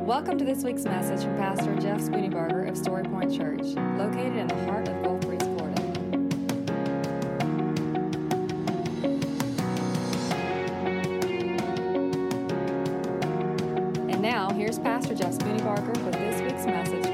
Welcome to this week's message from Pastor Jeff Spooneybarger of Story Point Church, located in the heart of Gulf Breeze, Florida. And now, here's Pastor Jeff Spooneybarger with this week's message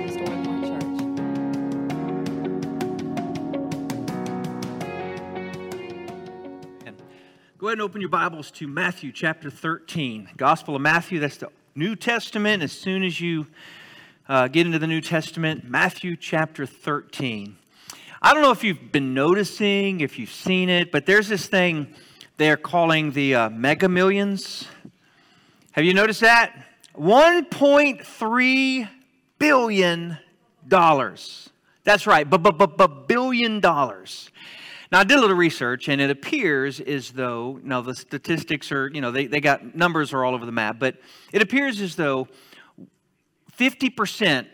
Go ahead and open your Bibles to Matthew chapter 13. Gospel of Matthew, that's the New Testament. As soon as you uh, get into the New Testament, Matthew chapter 13. I don't know if you've been noticing, if you've seen it, but there's this thing they're calling the uh, mega millions. Have you noticed that? 1.3 billion dollars. That's right, b-b-b-billion dollars. Now, I did a little research, and it appears as though, now the statistics are, you know, they, they got numbers are all over the map, but it appears as though 50%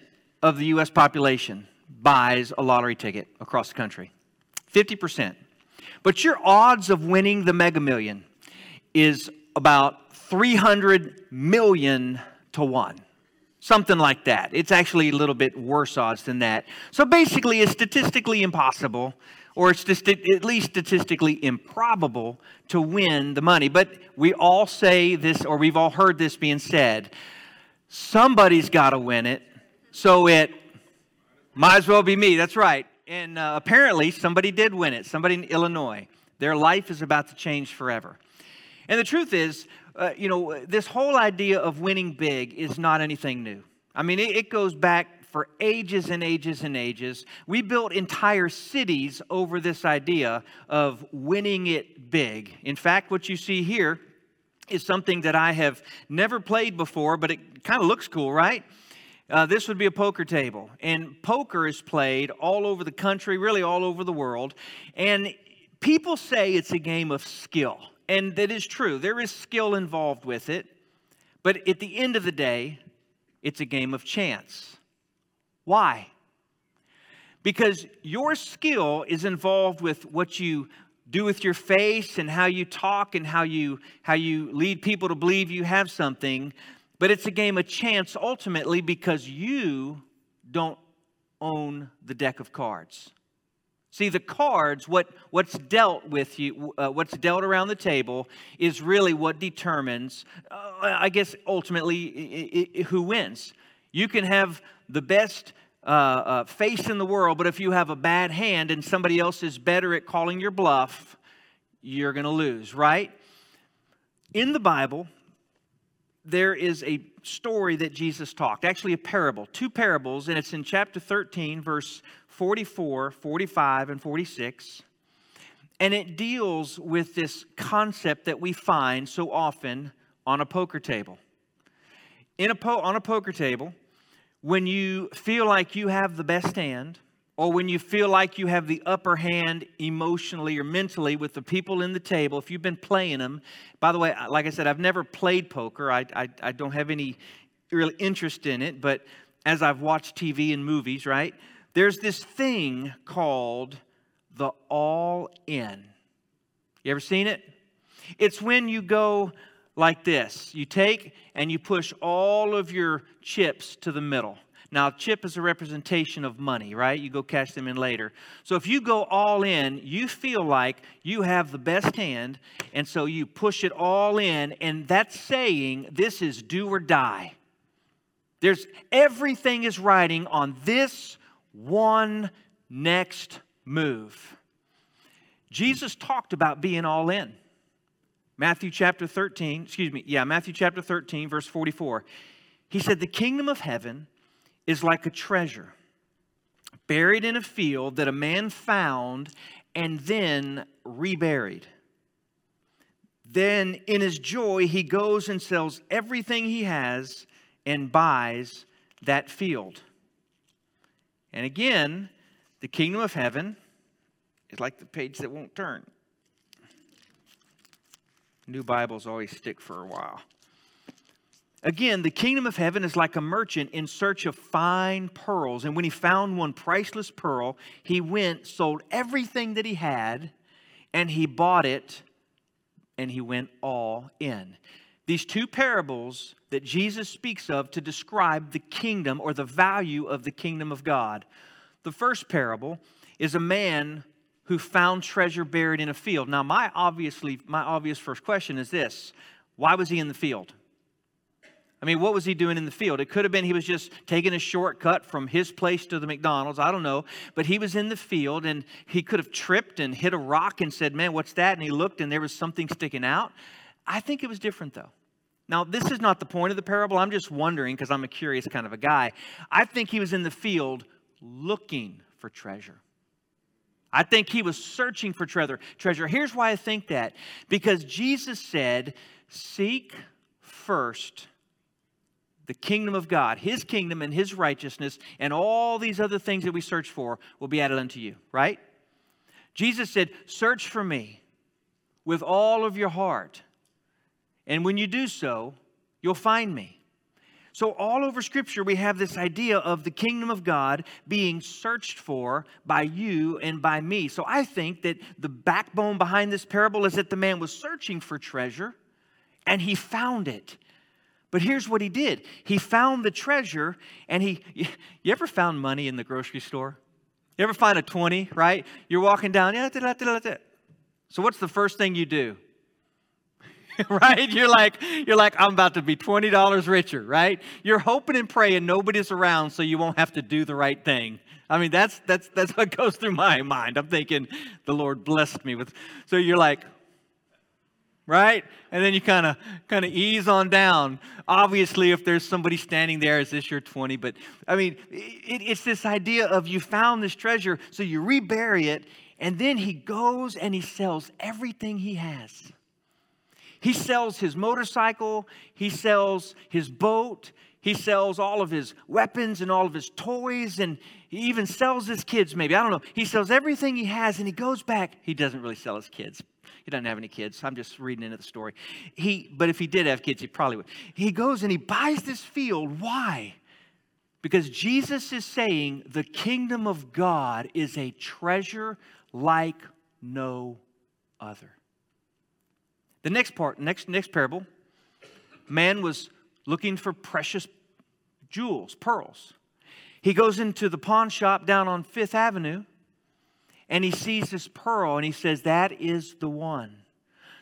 of the U.S. population buys a lottery ticket across the country. 50%. But your odds of winning the mega million is about 300 million to one. Something like that. It's actually a little bit worse odds than that. So basically, it's statistically impossible or it's just at least statistically improbable to win the money. But we all say this, or we've all heard this being said somebody's got to win it, so it might as well be me. That's right. And uh, apparently, somebody did win it, somebody in Illinois. Their life is about to change forever. And the truth is, uh, you know, this whole idea of winning big is not anything new. I mean, it, it goes back for ages and ages and ages. We built entire cities over this idea of winning it big. In fact, what you see here is something that I have never played before, but it kind of looks cool, right? Uh, this would be a poker table. And poker is played all over the country, really all over the world. And people say it's a game of skill. And that is true. There is skill involved with it. But at the end of the day, it's a game of chance. Why? Because your skill is involved with what you do with your face and how you talk and how you how you lead people to believe you have something but it's a game of chance ultimately because you don't own the deck of cards see the cards what what's dealt with you uh, what's dealt around the table is really what determines uh, i guess ultimately who wins you can have the best uh, uh, face in the world, but if you have a bad hand and somebody else is better at calling your bluff, you're going to lose, right? In the Bible, there is a story that Jesus talked, actually, a parable, two parables, and it's in chapter 13, verse 44, 45, and 46. And it deals with this concept that we find so often on a poker table. In a po- on a poker table, when you feel like you have the best hand, or when you feel like you have the upper hand emotionally or mentally with the people in the table, if you've been playing them, by the way, like I said, I've never played poker. I, I, I don't have any real interest in it, but as I've watched TV and movies, right, there's this thing called the all in. You ever seen it? It's when you go like this. You take and you push all of your chips to the middle. Now, chip is a representation of money, right? You go cash them in later. So if you go all in, you feel like you have the best hand, and so you push it all in, and that's saying this is do or die. There's everything is riding on this one next move. Jesus talked about being all in. Matthew chapter 13, excuse me, yeah, Matthew chapter 13, verse 44. He said, The kingdom of heaven is like a treasure buried in a field that a man found and then reburied. Then, in his joy, he goes and sells everything he has and buys that field. And again, the kingdom of heaven is like the page that won't turn. New Bibles always stick for a while. Again, the kingdom of heaven is like a merchant in search of fine pearls. And when he found one priceless pearl, he went, sold everything that he had, and he bought it, and he went all in. these two parables that Jesus speaks of to describe the kingdom or the value of the kingdom of God. The first parable is a man who found treasure buried in a field. Now, my obviously my obvious first question is this: Why was he in the field? I mean, what was he doing in the field? It could have been he was just taking a shortcut from his place to the McDonald's. I don't know. But he was in the field and he could have tripped and hit a rock and said, Man, what's that? And he looked and there was something sticking out. I think it was different though. Now, this is not the point of the parable. I'm just wondering because I'm a curious kind of a guy. I think he was in the field looking for treasure. I think he was searching for treasure. Treasure. Here's why I think that. Because Jesus said, "Seek first the kingdom of God, his kingdom and his righteousness, and all these other things that we search for will be added unto you." Right? Jesus said, "Search for me with all of your heart." And when you do so, you'll find me. So, all over Scripture, we have this idea of the kingdom of God being searched for by you and by me. So, I think that the backbone behind this parable is that the man was searching for treasure and he found it. But here's what he did he found the treasure and he, you ever found money in the grocery store? You ever find a 20, right? You're walking down, yeah, so what's the first thing you do? right? You're like, you're like, I'm about to be $20 richer, right? You're hoping and praying nobody's around so you won't have to do the right thing. I mean, that's that's that's what goes through my mind. I'm thinking, the Lord blessed me with so you're like, right? And then you kind of kind of ease on down. Obviously, if there's somebody standing there, is this your 20? But I mean, it, it's this idea of you found this treasure, so you rebury it, and then he goes and he sells everything he has. He sells his motorcycle, he sells his boat, he sells all of his weapons and all of his toys, and he even sells his kids, maybe. I don't know. He sells everything he has, and he goes back. He doesn't really sell his kids. He doesn't have any kids. I'm just reading into the story. He, but if he did have kids, he probably would. He goes and he buys this field. Why? Because Jesus is saying the kingdom of God is a treasure like no other. The next part, next, next parable, man was looking for precious jewels, pearls. He goes into the pawn shop down on Fifth Avenue and he sees this pearl and he says, That is the one.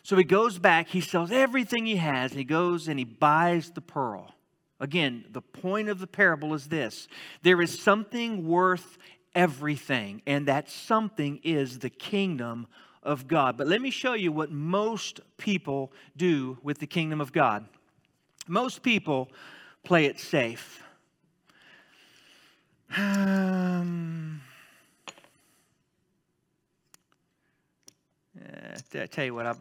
So he goes back, he sells everything he has, and he goes and he buys the pearl. Again, the point of the parable is this there is something worth everything, and that something is the kingdom of God. But let me show you what most people do with the kingdom of God. Most people play it safe. Um, I tell you what, I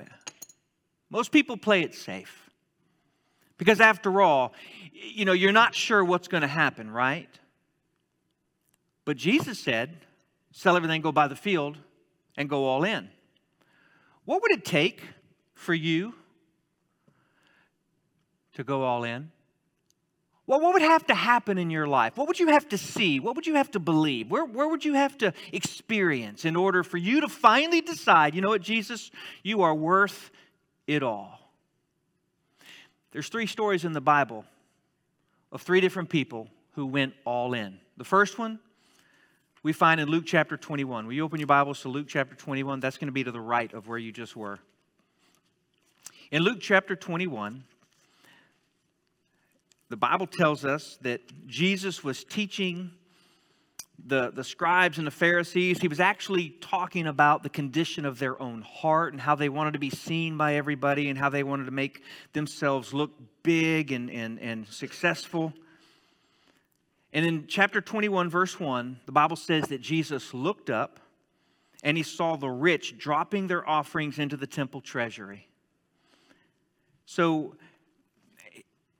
most people play it safe. Because after all, you know, you're not sure what's going to happen, right? But Jesus said, sell everything, go buy the field, and go all in. What would it take for you to go all in? Well, what would have to happen in your life? What would you have to see? What would you have to believe? Where, where would you have to experience in order for you to finally decide, you know what, Jesus, you are worth it all? There's three stories in the Bible of three different people who went all in. The first one we find in Luke chapter 21. Will you open your Bibles to Luke chapter 21? That's going to be to the right of where you just were. In Luke chapter 21, the Bible tells us that Jesus was teaching the, the scribes and the Pharisees. He was actually talking about the condition of their own heart and how they wanted to be seen by everybody and how they wanted to make themselves look big and, and, and successful. And in chapter 21, verse 1, the Bible says that Jesus looked up and he saw the rich dropping their offerings into the temple treasury. So,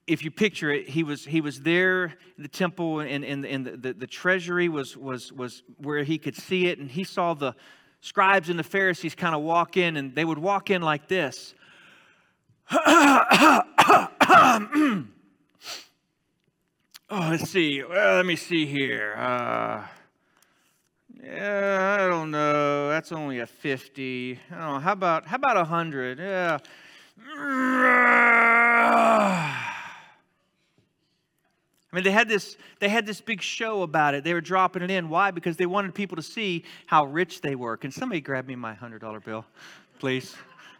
if you picture it, he was, he was there in the temple, and, and, and the, the, the treasury was, was, was where he could see it, and he saw the scribes and the Pharisees kind of walk in, and they would walk in like this. Oh, let's see. Well, let me see here. Uh, yeah, I don't know. That's only a 50. I don't know. How about how about a 100? Yeah. I mean, they had this they had this big show about it. They were dropping it in. Why? Because they wanted people to see how rich they were. Can somebody grab me my hundred dollar bill, please?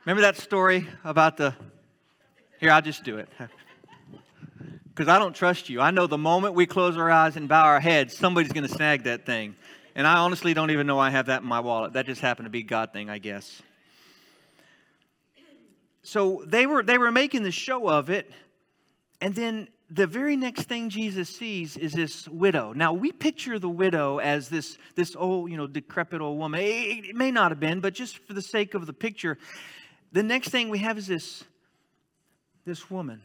Remember that story about the? Here, I'll just do it. Because I don't trust you. I know the moment we close our eyes and bow our heads, somebody's going to snag that thing. And I honestly don't even know I have that in my wallet. That just happened to be God thing, I guess. So they were they were making the show of it, and then the very next thing Jesus sees is this widow. Now we picture the widow as this this old, you know, decrepit old woman. It, it may not have been, but just for the sake of the picture, the next thing we have is this this woman.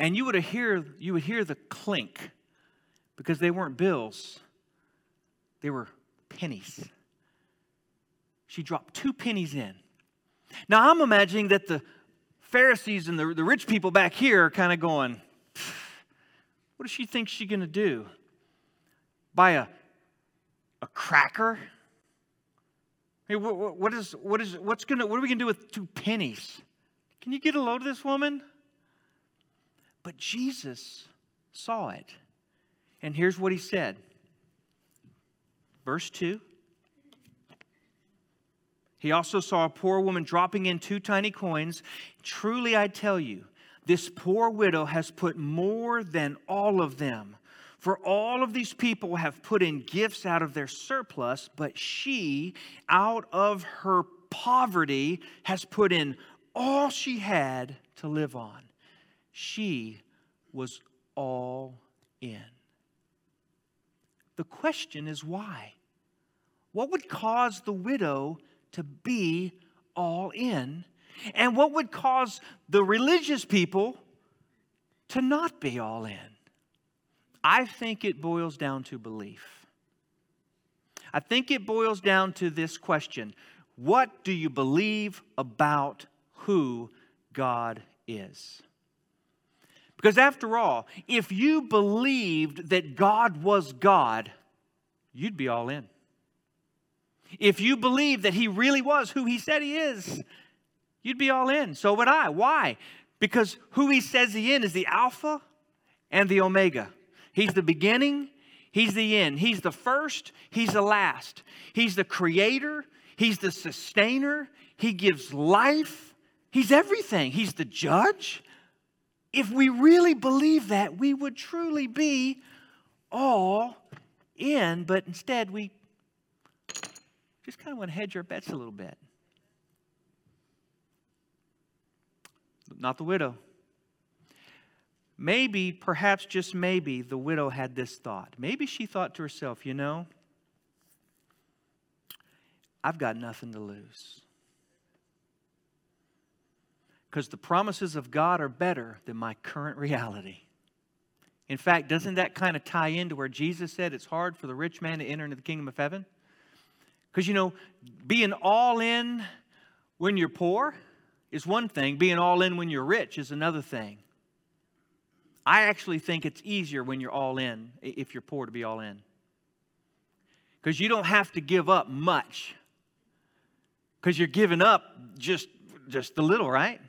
And you would hear you would hear the clink because they weren't bills they were pennies. She dropped two pennies in. Now, I'm imagining that the Pharisees and the, the rich people back here are kind of going, what does she think she's going to do? Buy a, a cracker? Hey, what, what is, what is, what's gonna, what are we going to do with two pennies? Can you get a load of this woman? But Jesus saw it. And here's what he said Verse 2. He also saw a poor woman dropping in two tiny coins. Truly, I tell you, this poor widow has put more than all of them. For all of these people have put in gifts out of their surplus, but she, out of her poverty, has put in all she had to live on. She was all in. The question is why? What would cause the widow to be all in? And what would cause the religious people to not be all in? I think it boils down to belief. I think it boils down to this question What do you believe about who God is? Because after all, if you believed that God was God, you'd be all in. If you believed that he really was who he said he is, you'd be all in. So would I. Why? Because who he says he is is the Alpha and the Omega. He's the beginning, he's the end. He's the first, he's the last. He's the creator, he's the sustainer, he gives life, he's everything. He's the judge. If we really believe that, we would truly be all in, but instead we just kind of want to hedge our bets a little bit. Not the widow. Maybe, perhaps just maybe, the widow had this thought. Maybe she thought to herself, you know, I've got nothing to lose. Because the promises of God are better than my current reality. In fact, doesn't that kind of tie into where Jesus said it's hard for the rich man to enter into the kingdom of heaven? Because, you know, being all in when you're poor is one thing, being all in when you're rich is another thing. I actually think it's easier when you're all in, if you're poor, to be all in. Because you don't have to give up much. Because you're giving up just, just a little, right?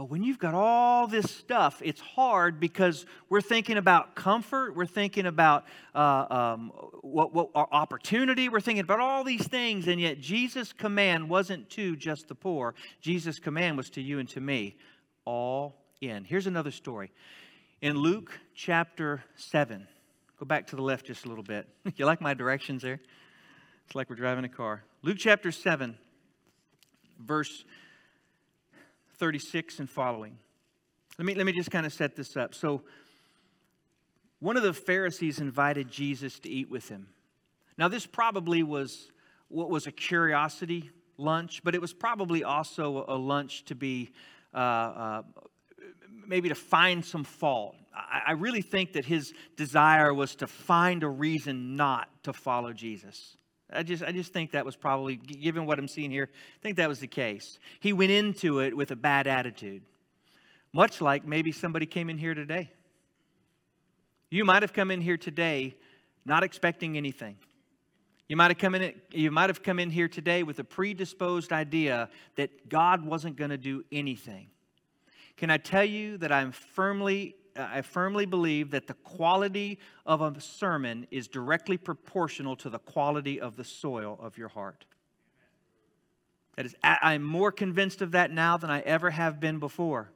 But when you've got all this stuff, it's hard because we're thinking about comfort, we're thinking about uh, um, what, what our opportunity, we're thinking about all these things, and yet Jesus' command wasn't to just the poor. Jesus' command was to you and to me, all in. Here's another story. In Luke chapter 7, go back to the left just a little bit. you like my directions there? It's like we're driving a car. Luke chapter 7, verse 36 and following. Let me, let me just kind of set this up. So, one of the Pharisees invited Jesus to eat with him. Now, this probably was what was a curiosity lunch, but it was probably also a lunch to be uh, uh, maybe to find some fault. I, I really think that his desire was to find a reason not to follow Jesus. I just, I just think that was probably, given what I'm seeing here, I think that was the case. He went into it with a bad attitude, much like maybe somebody came in here today. You might have come in here today not expecting anything. You might have come in, you might have come in here today with a predisposed idea that God wasn't going to do anything. Can I tell you that I'm firmly I firmly believe that the quality of a sermon is directly proportional to the quality of the soil of your heart. That is, I'm more convinced of that now than I ever have been before.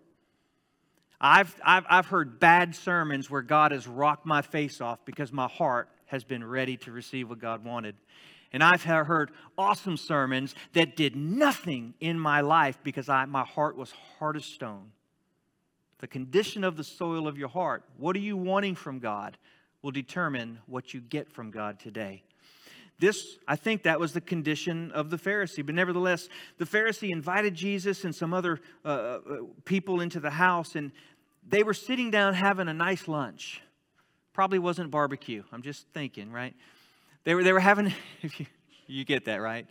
I've, I've, I've heard bad sermons where God has rocked my face off because my heart has been ready to receive what God wanted. And I've heard awesome sermons that did nothing in my life because I, my heart was hard as stone. The condition of the soil of your heart, what are you wanting from God, will determine what you get from God today. This, I think that was the condition of the Pharisee. But nevertheless, the Pharisee invited Jesus and some other uh, uh, people into the house, and they were sitting down having a nice lunch. Probably wasn't barbecue. I'm just thinking, right? They were, they were having, you, you get that, right?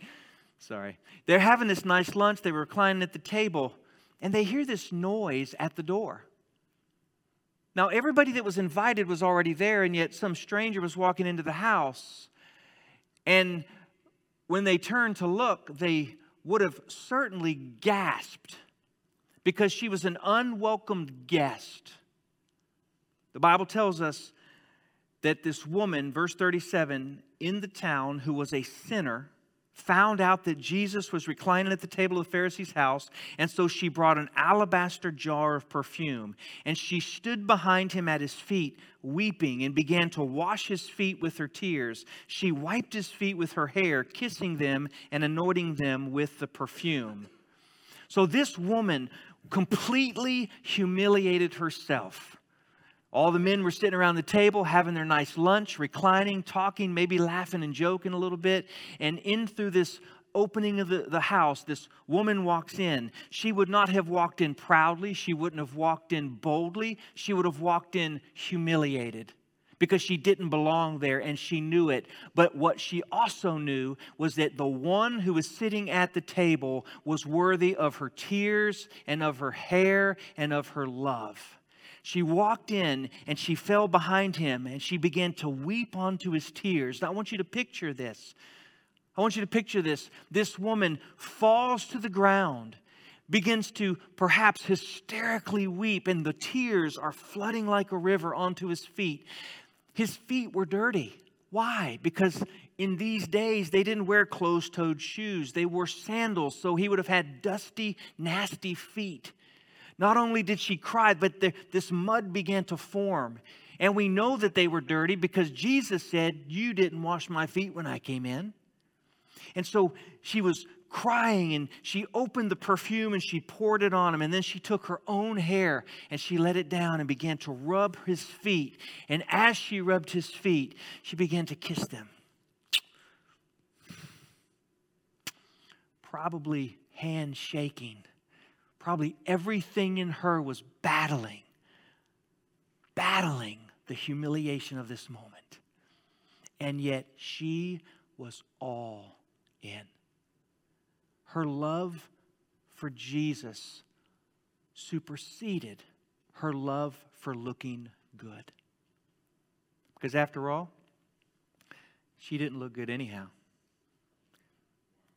Sorry. They're having this nice lunch. They were reclining at the table and they hear this noise at the door. Now, everybody that was invited was already there, and yet some stranger was walking into the house. And when they turned to look, they would have certainly gasped because she was an unwelcomed guest. The Bible tells us that this woman, verse 37, in the town who was a sinner, found out that Jesus was reclining at the table of the Pharisee's house, and so she brought an alabaster jar of perfume, and she stood behind him at his feet, weeping, and began to wash his feet with her tears. She wiped his feet with her hair, kissing them and anointing them with the perfume. So this woman completely humiliated herself. All the men were sitting around the table having their nice lunch, reclining, talking, maybe laughing and joking a little bit. And in through this opening of the, the house, this woman walks in. She would not have walked in proudly. She wouldn't have walked in boldly. She would have walked in humiliated because she didn't belong there and she knew it. But what she also knew was that the one who was sitting at the table was worthy of her tears and of her hair and of her love. She walked in and she fell behind him and she began to weep onto his tears. Now, I want you to picture this. I want you to picture this. This woman falls to the ground, begins to perhaps hysterically weep, and the tears are flooding like a river onto his feet. His feet were dirty. Why? Because in these days they didn't wear closed toed shoes, they wore sandals, so he would have had dusty, nasty feet. Not only did she cry, but the, this mud began to form. And we know that they were dirty because Jesus said, You didn't wash my feet when I came in. And so she was crying and she opened the perfume and she poured it on him. And then she took her own hair and she let it down and began to rub his feet. And as she rubbed his feet, she began to kiss them. Probably hand shaking probably everything in her was battling, battling the humiliation of this moment. And yet she was all in. Her love for Jesus superseded her love for looking good. Because after all, she didn't look good anyhow.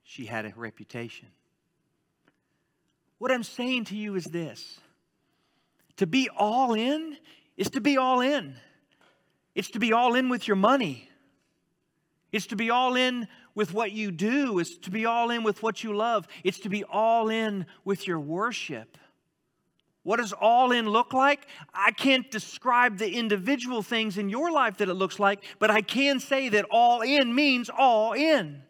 She had a reputation. What I'm saying to you is this to be all in is to be all in. It's to be all in with your money. It's to be all in with what you do. It's to be all in with what you love. It's to be all in with your worship. What does all in look like? I can't describe the individual things in your life that it looks like, but I can say that all in means all in.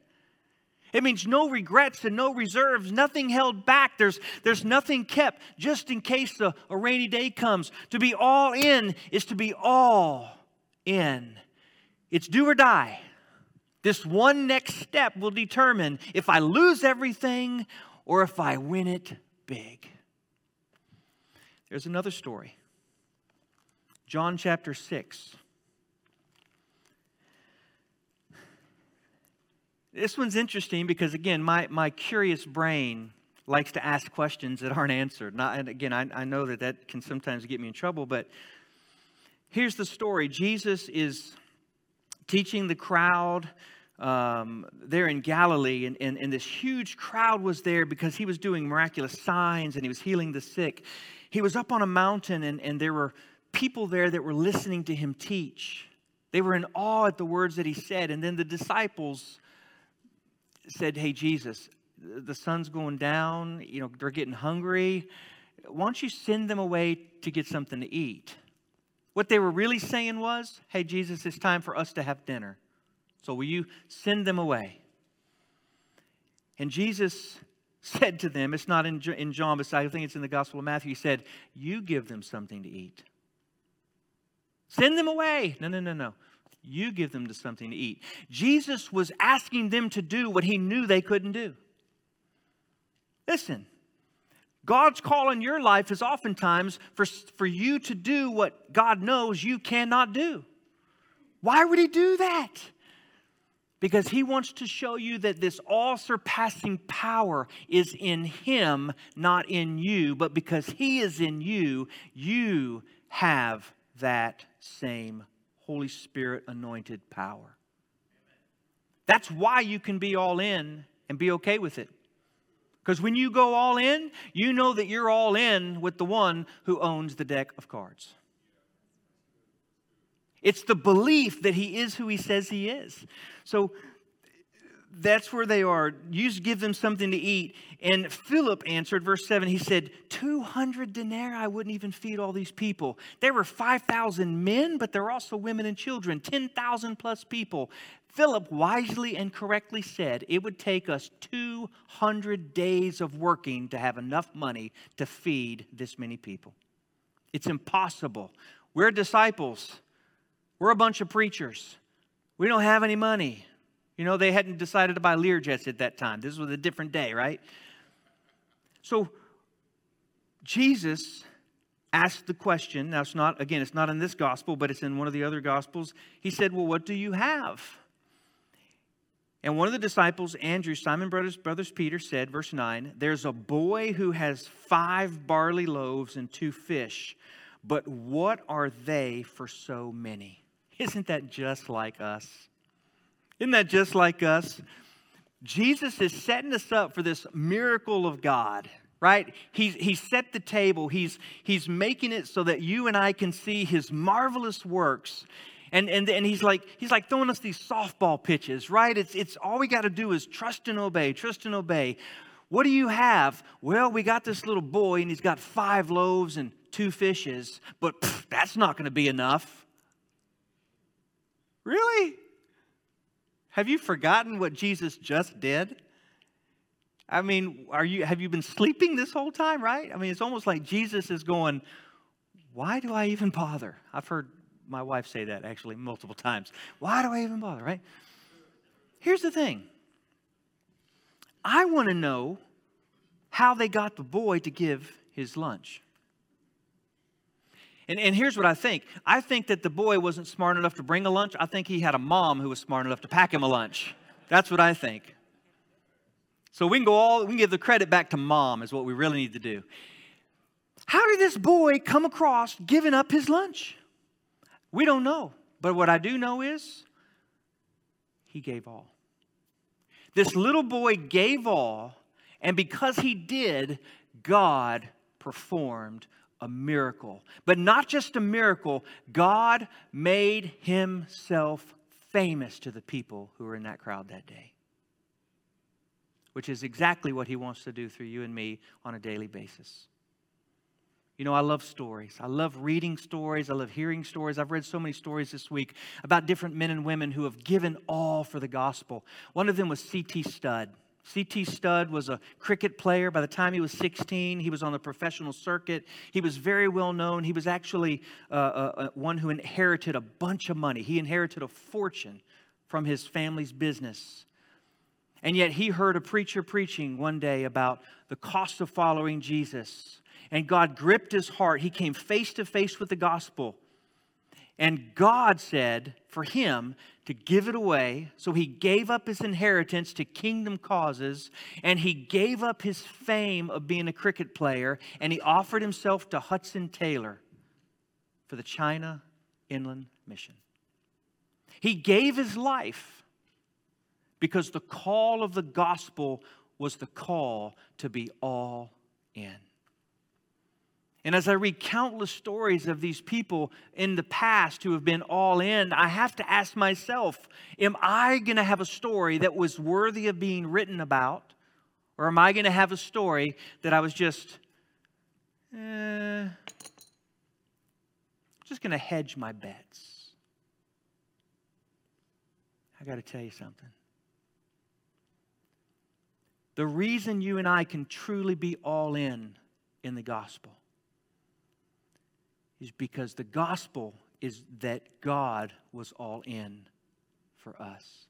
It means no regrets and no reserves, nothing held back. There's, there's nothing kept just in case a, a rainy day comes. To be all in is to be all in. It's do or die. This one next step will determine if I lose everything or if I win it big. There's another story. John chapter 6. This one's interesting because, again, my, my curious brain likes to ask questions that aren't answered. Not, and again, I, I know that that can sometimes get me in trouble, but here's the story Jesus is teaching the crowd um, there in Galilee, and, and, and this huge crowd was there because he was doing miraculous signs and he was healing the sick. He was up on a mountain, and, and there were people there that were listening to him teach. They were in awe at the words that he said. And then the disciples said, Hey, Jesus, the sun's going down. You know, they're getting hungry. Why don't you send them away to get something to eat? What they were really saying was, Hey, Jesus, it's time for us to have dinner. So will you send them away? And Jesus said to them, it's not in, in John, but I think it's in the Gospel of Matthew, he said, You give them something to eat. Send them away. No, no, no, no. You give them to something to eat. Jesus was asking them to do what he knew they couldn't do. Listen, God's call in your life is oftentimes for, for you to do what God knows you cannot do. Why would he do that? Because he wants to show you that this all surpassing power is in him, not in you. But because he is in you, you have that same Holy Spirit anointed power. That's why you can be all in and be okay with it. Because when you go all in, you know that you're all in with the one who owns the deck of cards. It's the belief that he is who he says he is. So that's where they are. You just give them something to eat. And Philip answered, verse 7, he said, 200 denarii I wouldn't even feed all these people. There were 5,000 men, but there were also women and children, 10,000 plus people. Philip wisely and correctly said it would take us 200 days of working to have enough money to feed this many people. It's impossible. We're disciples, we're a bunch of preachers. We don't have any money. You know, they hadn't decided to buy Learjets at that time. This was a different day, right? So Jesus asked the question. Now, it's not, again, it's not in this gospel, but it's in one of the other gospels. He said, Well, what do you have? And one of the disciples, Andrew, Simon Brothers, Brothers Peter, said, verse 9, There's a boy who has five barley loaves and two fish, but what are they for so many? Isn't that just like us? Isn't that just like us? Jesus is setting us up for this miracle of God, right? He's, he's set the table, he's, he's making it so that you and I can see his marvelous works. And, and, and he's like he's like throwing us these softball pitches, right? It's, it's all we got to do is trust and obey, trust and obey. What do you have? Well, we got this little boy, and he's got five loaves and two fishes, but pff, that's not going to be enough. Really? Have you forgotten what Jesus just did? I mean, are you have you been sleeping this whole time, right? I mean, it's almost like Jesus is going, "Why do I even bother?" I've heard my wife say that actually multiple times. Why do I even bother, right? Here's the thing. I want to know how they got the boy to give his lunch. And, and here's what I think I think that the boy wasn't smart enough to bring a lunch. I think he had a mom who was smart enough to pack him a lunch. That's what I think. So we can go all, we can give the credit back to mom, is what we really need to do. How did this boy come across giving up his lunch? We don't know. But what I do know is he gave all. This little boy gave all, and because he did, God performed a miracle. But not just a miracle, God made himself famous to the people who were in that crowd that day. Which is exactly what he wants to do through you and me on a daily basis. You know, I love stories. I love reading stories. I love hearing stories. I've read so many stories this week about different men and women who have given all for the gospel. One of them was C.T. Studd. C.T. Studd was a cricket player. By the time he was 16, he was on the professional circuit. He was very well known. He was actually uh, uh, uh, one who inherited a bunch of money. He inherited a fortune from his family's business. And yet he heard a preacher preaching one day about the cost of following Jesus. And God gripped his heart. He came face to face with the gospel. And God said for him to give it away. So he gave up his inheritance to kingdom causes, and he gave up his fame of being a cricket player, and he offered himself to Hudson Taylor for the China Inland Mission. He gave his life because the call of the gospel was the call to be all in. And as I read countless stories of these people in the past who have been all in, I have to ask myself Am I going to have a story that was worthy of being written about? Or am I going to have a story that I was just, eh, just going to hedge my bets? I got to tell you something. The reason you and I can truly be all in in the gospel is because the gospel is that God was all in for us.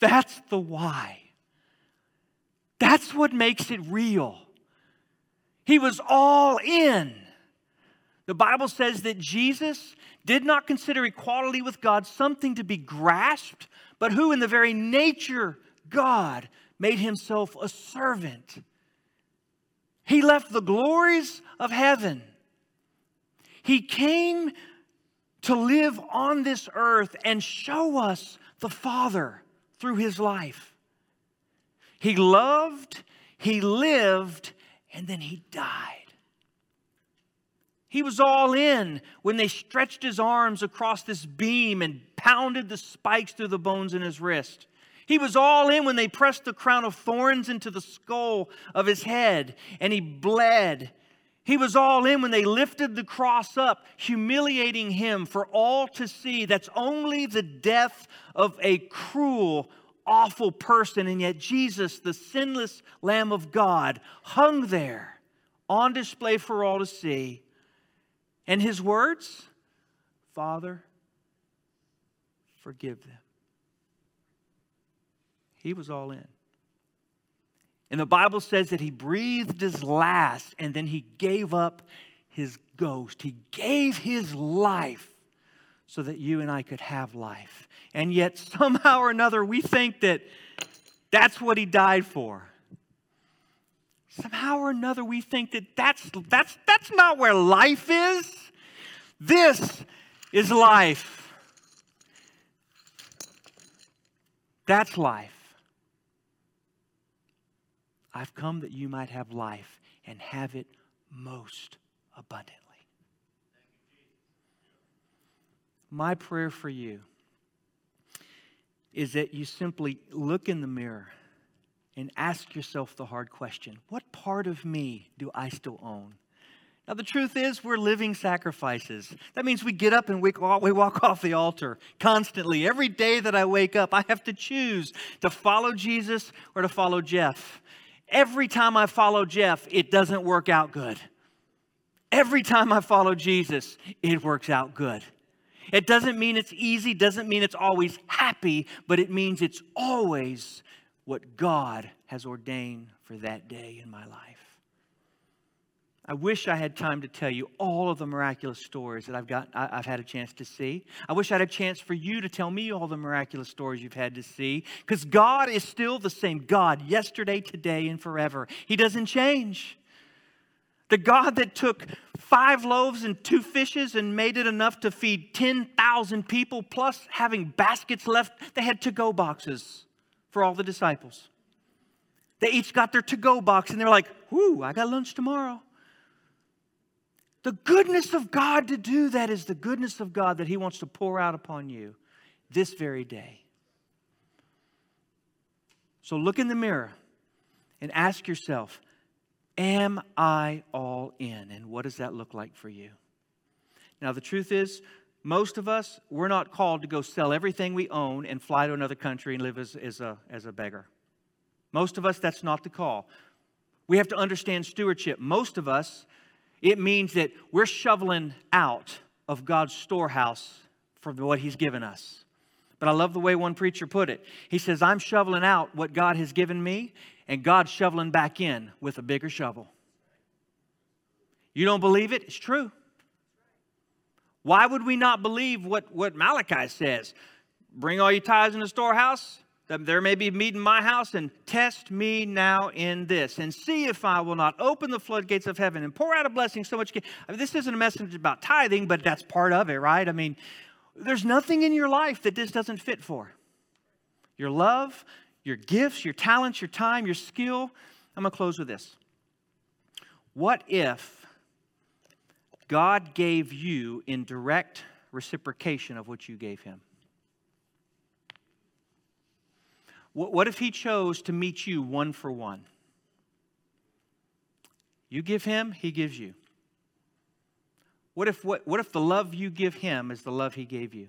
That's the why. That's what makes it real. He was all in. The Bible says that Jesus did not consider equality with God something to be grasped, but who, in the very nature God, made himself a servant. He left the glories of heaven he came to live on this earth and show us the Father through his life. He loved, he lived, and then he died. He was all in when they stretched his arms across this beam and pounded the spikes through the bones in his wrist. He was all in when they pressed the crown of thorns into the skull of his head and he bled he was all in when they lifted the cross up, humiliating him for all to see. That's only the death of a cruel, awful person. And yet, Jesus, the sinless Lamb of God, hung there on display for all to see. And his words, Father, forgive them. He was all in. And the Bible says that he breathed his last and then he gave up his ghost. He gave his life so that you and I could have life. And yet, somehow or another, we think that that's what he died for. Somehow or another, we think that that's, that's, that's not where life is. This is life. That's life. I've come that you might have life and have it most abundantly. My prayer for you is that you simply look in the mirror and ask yourself the hard question What part of me do I still own? Now, the truth is, we're living sacrifices. That means we get up and we walk off the altar constantly. Every day that I wake up, I have to choose to follow Jesus or to follow Jeff. Every time I follow Jeff, it doesn't work out good. Every time I follow Jesus, it works out good. It doesn't mean it's easy, doesn't mean it's always happy, but it means it's always what God has ordained for that day in my life. I wish I had time to tell you all of the miraculous stories that I've got I, have had a chance to see. I wish I had a chance for you to tell me all the miraculous stories you've had to see because God is still the same God yesterday, today and forever. He doesn't change. The God that took five loaves and two fishes and made it enough to feed 10,000 people, plus having baskets left, they had to go boxes for all the disciples. They each got their to go box and they're like, Whoo, I got lunch tomorrow. The goodness of God to do that is the goodness of God that He wants to pour out upon you this very day. So look in the mirror and ask yourself, Am I all in? And what does that look like for you? Now, the truth is, most of us, we're not called to go sell everything we own and fly to another country and live as, as, a, as a beggar. Most of us, that's not the call. We have to understand stewardship. Most of us, it means that we're shoveling out of God's storehouse for what He's given us. But I love the way one preacher put it. He says, I'm shoveling out what God has given me, and God's shoveling back in with a bigger shovel. You don't believe it? It's true. Why would we not believe what, what Malachi says? Bring all your tithes in the storehouse, there may be meat in my house, and test me now in this, and see if I will not open the floodgates of heaven and pour out a blessing so much. I mean, this isn't a message about tithing, but that's part of it, right? I mean, there's nothing in your life that this doesn't fit for. Your love, your gifts, your talents, your time, your skill. I'm going to close with this. What if God gave you in direct reciprocation of what you gave him? What if he chose to meet you one for one? You give him, he gives you. What if, what, what if the love you give him is the love he gave you?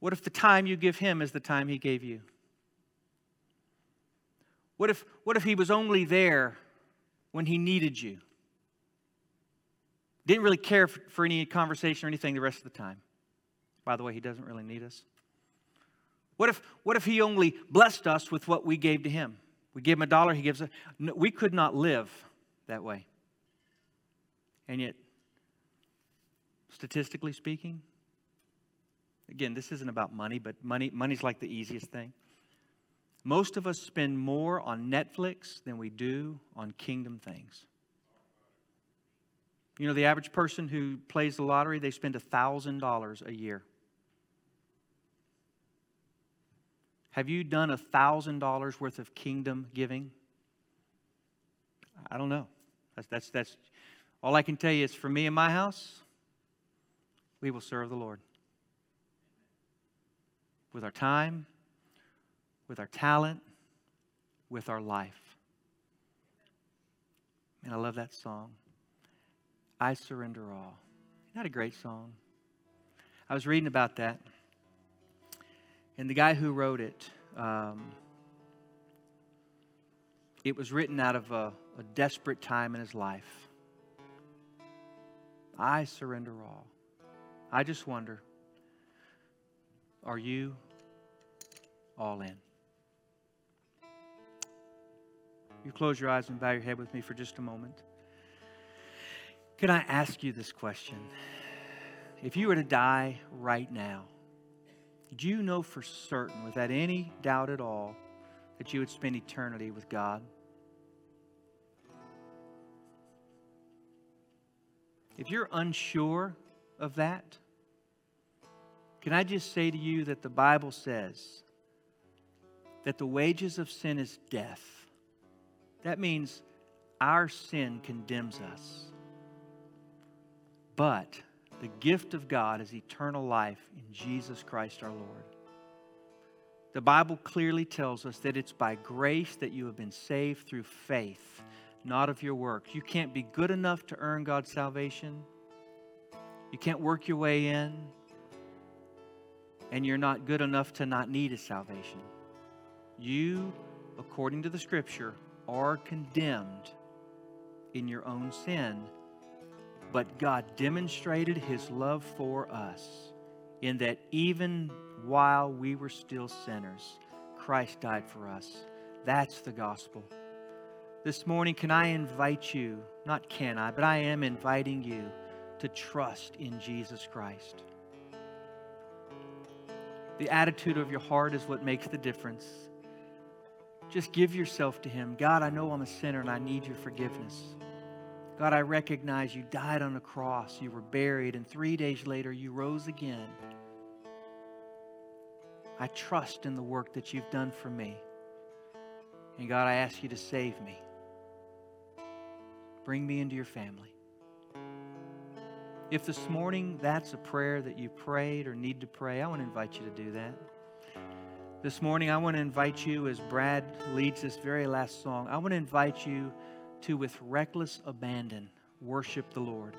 What if the time you give him is the time he gave you? What if, what if he was only there when he needed you? Didn't really care for, for any conversation or anything the rest of the time. By the way, he doesn't really need us. What if, what if he only blessed us with what we gave to him? We gave him a dollar, he gives a. No, we could not live that way. And yet, statistically speaking, again, this isn't about money, but money, money's like the easiest thing. Most of us spend more on Netflix than we do on kingdom things. You know, the average person who plays the lottery, they spend $1,000 a year. Have you done a $1,000 worth of kingdom giving? I don't know. That's, that's, that's all I can tell you is for me and my house, we will serve the Lord with our time, with our talent, with our life. And I love that song. I surrender all. Isn't that a great song? I was reading about that. And the guy who wrote it, um, it was written out of a, a desperate time in his life. I surrender all. I just wonder are you all in? You close your eyes and bow your head with me for just a moment. Can I ask you this question? If you were to die right now, do you know for certain, without any doubt at all, that you would spend eternity with God? If you're unsure of that, can I just say to you that the Bible says that the wages of sin is death? That means our sin condemns us. But the gift of God is eternal life in Jesus Christ our Lord. The Bible clearly tells us that it's by grace that you have been saved through faith, not of your works. You can't be good enough to earn God's salvation. You can't work your way in. And you're not good enough to not need a salvation. You, according to the scripture, are condemned in your own sin but God demonstrated his love for us in that even while we were still sinners, Christ died for us. That's the gospel. This morning, can I invite you, not can I, but I am inviting you to trust in Jesus Christ. The attitude of your heart is what makes the difference. Just give yourself to Him. God, I know I'm a sinner and I need your forgiveness. God, I recognize you died on a cross, you were buried, and three days later you rose again. I trust in the work that you've done for me. And God, I ask you to save me. Bring me into your family. If this morning that's a prayer that you prayed or need to pray, I want to invite you to do that. This morning, I want to invite you, as Brad leads this very last song, I want to invite you to, with reckless abandon, worship the Lord.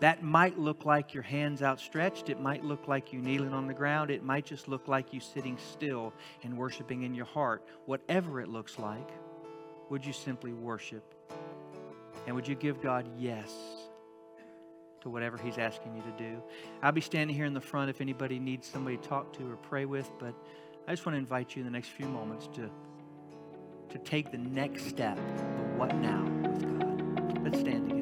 That might look like your hands outstretched. It might look like you kneeling on the ground. It might just look like you sitting still and worshiping in your heart. Whatever it looks like, would you simply worship? And would you give God yes to whatever He's asking you to do? I'll be standing here in the front if anybody needs somebody to talk to or pray with, but I just want to invite you in the next few moments to to take the next step. But what now with God? Let's stand together.